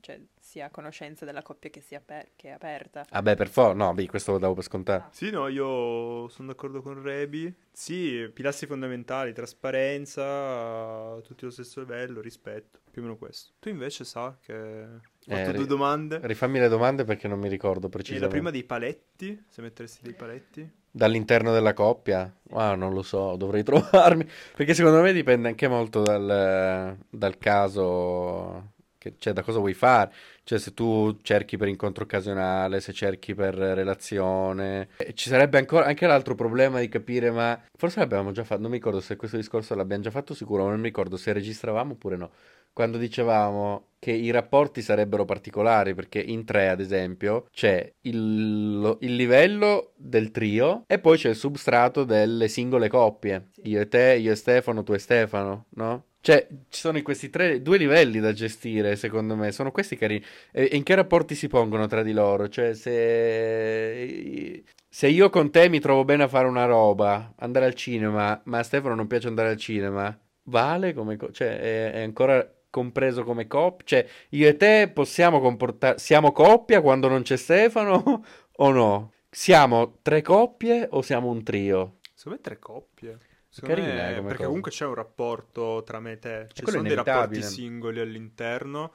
cioè, sia a conoscenza della coppia che, sia aper- che è aperta. Ah, beh, per forza. No, beh, questo lo davo per scontato. Sì, no, io sono d'accordo con Rebi. Sì, pilastri fondamentali, trasparenza, tutti allo stesso livello, rispetto, più o meno questo. Tu invece sa che hai fatto Eh, due domande. Rifammi le domande perché non mi ricordo precisamente. la prima dei paletti, se metteresti dei paletti. Dall'interno della coppia? Ah, non lo so, dovrei trovarmi. Perché secondo me dipende anche molto dal, dal caso, che, cioè da cosa vuoi fare. Cioè se tu cerchi per incontro occasionale, se cerchi per relazione. Ci sarebbe ancora anche l'altro problema di capire, ma forse l'abbiamo già fatto, non mi ricordo se questo discorso l'abbiamo già fatto sicuro, ma non mi ricordo se registravamo oppure no. Quando dicevamo che i rapporti sarebbero particolari, perché in tre, ad esempio, c'è il, il livello del trio e poi c'è il substrato delle singole coppie. Io e te, io e Stefano, tu e Stefano, no? Cioè, ci sono questi tre, due livelli da gestire, secondo me. Sono questi carini. E, e in che rapporti si pongono tra di loro? Cioè, se... Se io con te mi trovo bene a fare una roba, andare al cinema, ma a Stefano non piace andare al cinema, vale come... co- cioè, è, è ancora compreso come coppia? Cioè, io e te possiamo comportare... Siamo coppia quando non c'è Stefano o no? Siamo tre coppie o siamo un trio? Secondo me tre coppie. Secondo Carina, me- eh, perché cosa. comunque c'è un rapporto tra me e te. Ci quello è sono dei rapporti singoli all'interno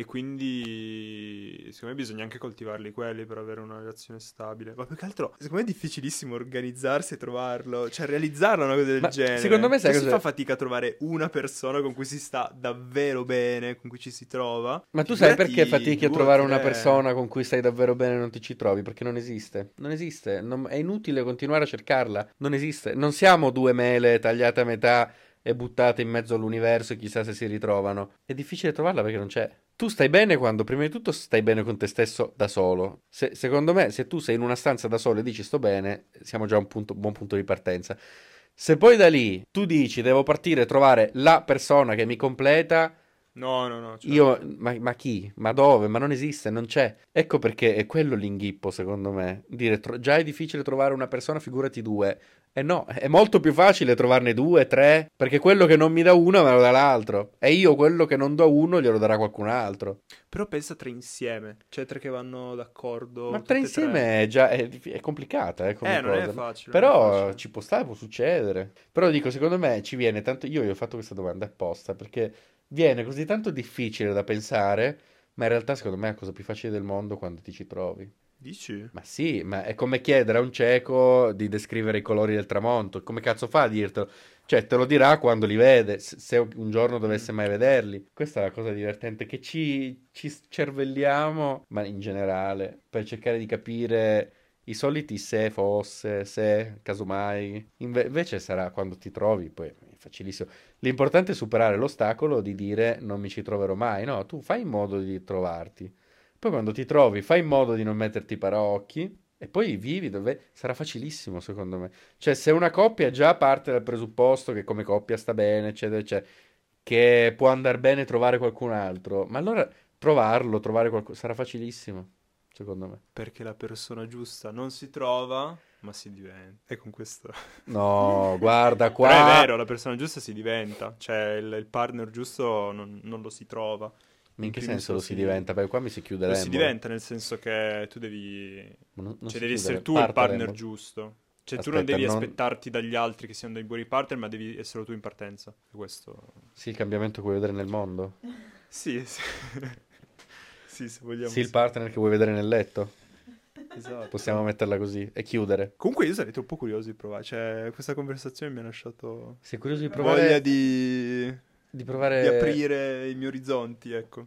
e quindi secondo me bisogna anche coltivarli quelli per avere una relazione stabile. Ma più che altro, secondo me è difficilissimo organizzarsi e trovarlo, cioè realizzarla una cosa del Ma genere. secondo me sai Cioè, si cos'è? fa fatica a trovare una persona con cui si sta davvero bene, con cui ci si trova. Ma tu sai perché fatichi a trovare una persona con cui stai davvero bene e non ti ci trovi? Perché non esiste. Non esiste. Non- è inutile continuare a cercarla. Non esiste. Non siamo due mele tagliate a metà e buttate in mezzo all'universo e chissà se si ritrovano. È difficile trovarla perché non c'è. Tu stai bene quando prima di tutto stai bene con te stesso da solo. Se- secondo me, se tu sei in una stanza da solo e dici sto bene, siamo già a un punto- buon punto di partenza. Se poi da lì tu dici devo partire e trovare la persona che mi completa, No, no, no. cioè- io, ma, ma chi? Ma dove? Ma non esiste, non c'è. Ecco perché è quello l'inghippo, secondo me. Dire tro- già è difficile trovare una persona, figurati due. E no, è molto più facile trovarne due, tre, perché quello che non mi dà uno me lo dà l'altro. E io quello che non do a uno glielo darà qualcun altro. Però pensa tre insieme, cioè tre che vanno d'accordo. Ma tre insieme è già è, è complicata, eh, come Eh, non è cosa. facile. non è Però facile. ci può stare, può succedere. Però dico, secondo me ci viene tanto. Io gli ho fatto questa domanda apposta perché viene così tanto difficile da pensare, ma in realtà secondo me è la cosa più facile del mondo quando ti ci trovi. Dici? Ma sì, ma è come chiedere a un cieco di descrivere i colori del tramonto. Come cazzo fa a dirtelo? Cioè, te lo dirà quando li vede, se un giorno dovesse mai vederli. Questa è la cosa divertente, che ci, ci cervelliamo, ma in generale, per cercare di capire i soliti se fosse, se, casomai. Inve- invece sarà quando ti trovi, poi è facilissimo. L'importante è superare l'ostacolo di dire non mi ci troverò mai. No, tu fai in modo di trovarti. Poi quando ti trovi, fai in modo di non metterti i paraocchi e poi vivi dove sarà facilissimo, secondo me. Cioè, se una coppia già parte dal presupposto che come coppia sta bene, eccetera, eccetera, che può andare bene trovare qualcun altro, ma allora trovarlo, trovare qualcuno, sarà facilissimo, secondo me. Perché la persona giusta non si trova, ma si diventa. E con questo... No, guarda qua. Però è vero, la persona giusta si diventa. Cioè, il, il partner giusto non, non lo si trova. Ma in che senso lo si diventa? Perché qua mi si chiude Lo si diventa nel senso che tu devi... Non- non cioè, devi essere tu il partner l'embolo. giusto. Cioè, tu Aspetta, non devi non- aspettarti dagli altri che siano dei buoni partner, ma devi essere tu in partenza. Questo... Sì, il cambiamento che vuoi vedere nel mondo. Sì, sì. sì, se vogliamo... Sì, il partner che vuoi vedere nel letto. Esatto. Possiamo metterla così e chiudere. Comunque io sarei troppo curioso di provare, cioè questa conversazione mi ha lasciato Sei curioso di provare? voglia di... di provare... di aprire i miei orizzonti, ecco.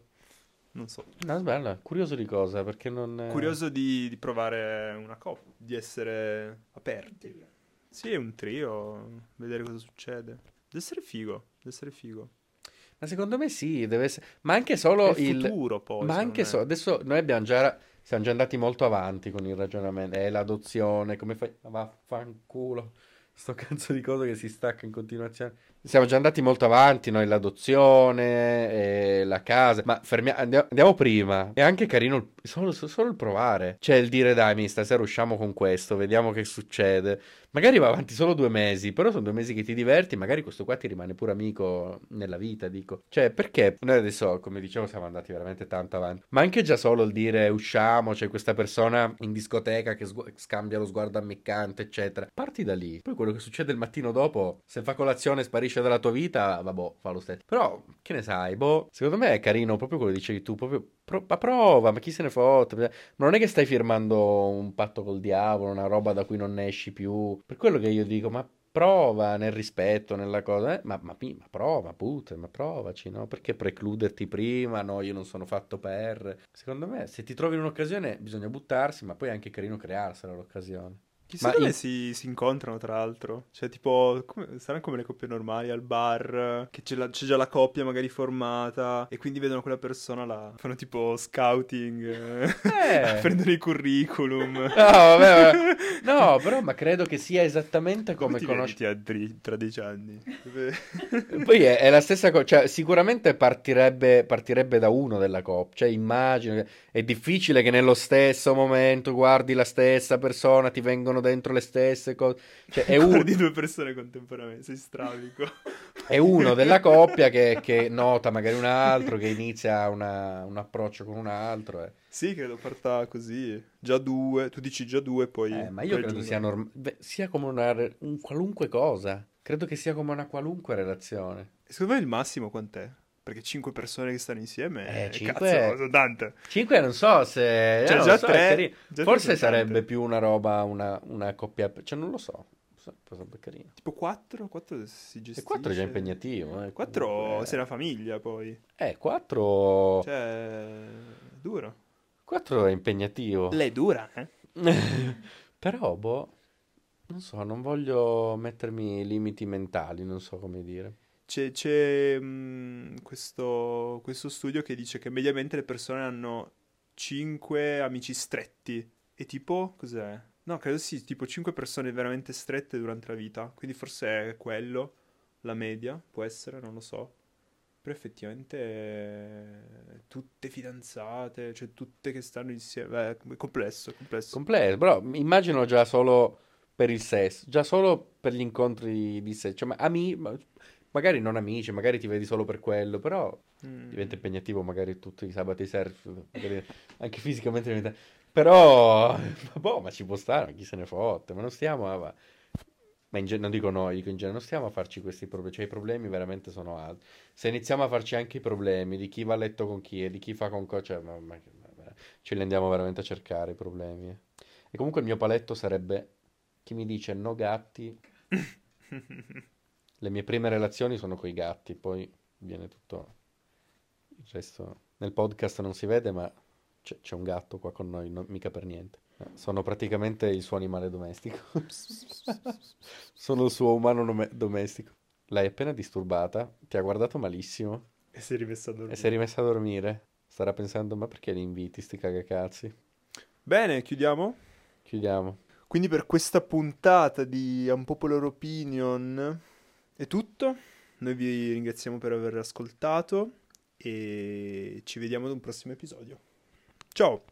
Non so. No, bella. Curioso di cosa? Perché non... Curioso di, di provare una coppia, di essere aperti. Sì, è un trio, vedere cosa succede. Deve essere figo, deve essere figo. Ma secondo me sì, deve essere... Ma anche solo È il... futuro poi. Ma anche me. so, adesso noi abbiamo già, siamo già andati molto avanti con il ragionamento, è l'adozione, come fai, vaffanculo, sto cazzo di cosa che si stacca in continuazione. Siamo già andati molto avanti, noi l'adozione, e la casa, ma fermia- andiamo, andiamo prima, è anche carino il- solo, solo il provare, cioè il dire dai, mi stasera usciamo con questo, vediamo che succede. Magari va avanti solo due mesi, però sono due mesi che ti diverti, magari questo qua ti rimane pure amico nella vita, dico. Cioè, perché noi adesso, come dicevo, siamo andati veramente tanto avanti. Ma anche già solo il dire usciamo, c'è questa persona in discoteca che sgu- scambia lo sguardo ammiccante, eccetera. Parti da lì. Poi quello che succede il mattino dopo, se fa colazione e sparisce dalla tua vita, vabbè, fa lo stesso. Però, che ne sai, boh, secondo me è carino proprio quello che dicevi tu, proprio... pro- ma prova, ma chi se ne fotte? Ma non è che stai firmando un patto col diavolo, una roba da cui non ne esci più. Per quello che io dico, ma prova nel rispetto, nella cosa, eh, ma, ma, ma prova, putte, ma provaci, no? Perché precluderti prima? No, io non sono fatto per. Secondo me, se ti trovi in un'occasione, bisogna buttarsi, ma poi è anche carino crearsela l'occasione. Chissà Ma dove in- si, si incontrano, tra l'altro. Cioè, tipo, come, saranno come le coppie normali al bar, che c'è, la- c'è già la coppia magari formata, e quindi vedono quella persona là. Fanno tipo scouting, eh, prendono i curriculum. No, vabbè, vabbè. No, però, ma credo che sia esattamente Come come conosci. a dri- tra dieci anni? Dove- Poi è, è la stessa cosa, cioè sicuramente partirebbe, partirebbe da uno della coppia, cioè immagino che è difficile che nello stesso momento guardi la stessa persona, ti vengono dentro le stesse cose, cioè è, un- Guardi due persone contemporaneamente, sei stravico. è uno della coppia che, che nota magari un altro, che inizia una- un approccio con un altro. eh. Sì, credo parta così. Già due, tu dici già due, poi... Eh, ma io credo sia, norm- beh, sia come una, re- un qualunque cosa, credo che sia come una qualunque relazione. Secondo me il massimo quant'è? Perché cinque persone che stanno insieme, Eh, eh, cinque- cazzo, tante. Cinque non so se... Cioè, non già so, tre- già Forse sarebbe più una roba, una, una coppia... Cioè, non lo so. Sarebbe carino. Tipo quattro? Quattro si gestisce. E quattro è già impegnativo. Eh. Quattro comunque. sei una famiglia poi. Eh, quattro... Cioè, duro. Quattro è impegnativo. Lei dura, eh? Però, boh... Non so, non voglio mettermi limiti mentali, non so come dire. C'è, c'è, mh, questo, questo studio che dice che mediamente le persone hanno cinque amici stretti. E tipo, cos'è? No, credo sì, tipo cinque persone veramente strette durante la vita. Quindi forse è quello, la media, può essere, non lo so. Però effettivamente eh, tutte fidanzate, cioè tutte che stanno insieme. È complesso, è complesso. Completo, però immagino già solo per il sesso, già solo per gli incontri di sesso. Cioè, ma ami- magari non amici, magari ti vedi solo per quello, però Mm. diventa impegnativo magari tutti i sabati surf, anche fisicamente diventa... Però, boh, ma ci può stare, chi se ne fotte, ma non stiamo a... Ma in gen- non dico noi, dico in genere, non stiamo a farci questi problemi, cioè i problemi veramente sono altri. Se iniziamo a farci anche i problemi di chi va a letto con chi e di chi fa con cosa, cioè, ma, ma- ma- ce li andiamo veramente a cercare i problemi. eh. E comunque il mio paletto sarebbe chi mi dice no gatti. Le mie prime relazioni sono coi gatti, poi viene tutto il resto. Nel podcast non si vede, ma c'è c'è un gatto qua con noi, non- mica per niente. Sono praticamente il suo animale domestico. Sono il suo umano nome- domestico. L'hai appena disturbata, ti ha guardato malissimo E si è rimessa a dormire. e si è rimessa a dormire. Starà pensando, ma perché li inviti, sti cagacazzi? Bene, chiudiamo. Chiudiamo. Quindi per questa puntata di Unpopular Opinion è tutto. Noi vi ringraziamo per aver ascoltato e ci vediamo ad un prossimo episodio. Ciao!